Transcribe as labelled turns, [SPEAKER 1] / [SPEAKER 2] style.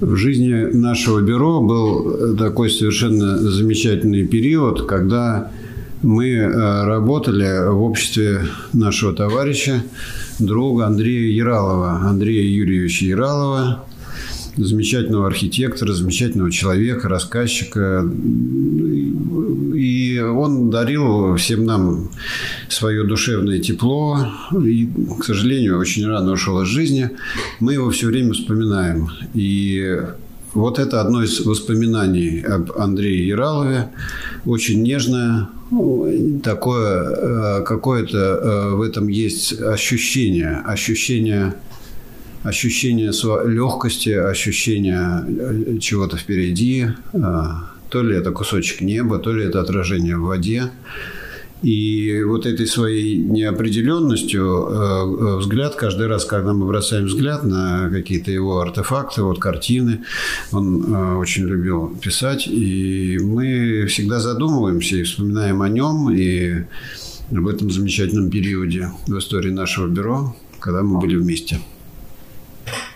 [SPEAKER 1] В жизни нашего бюро был такой совершенно замечательный период, когда мы э, работали в обществе нашего товарища, друга Андрея Яралова, Андрея Юрьевича Яралова, замечательного архитектора, замечательного человека, рассказчика. Он дарил всем нам свое душевное тепло. И, к сожалению, очень рано ушел из жизни. Мы его все время вспоминаем. И вот это одно из воспоминаний об Андрее Яралове. Очень нежное, такое, э, какое-то э, в этом есть ощущение, ощущение ощущение легкости, ощущение э, чего-то впереди. То ли это кусочек неба, то ли это отражение в воде. И вот этой своей неопределенностью э, э, взгляд, каждый раз, когда мы бросаем взгляд на какие-то его артефакты, вот картины, он э, очень любил писать, и мы всегда задумываемся и вспоминаем о нем, и об этом замечательном периоде в истории нашего бюро, когда мы были вместе.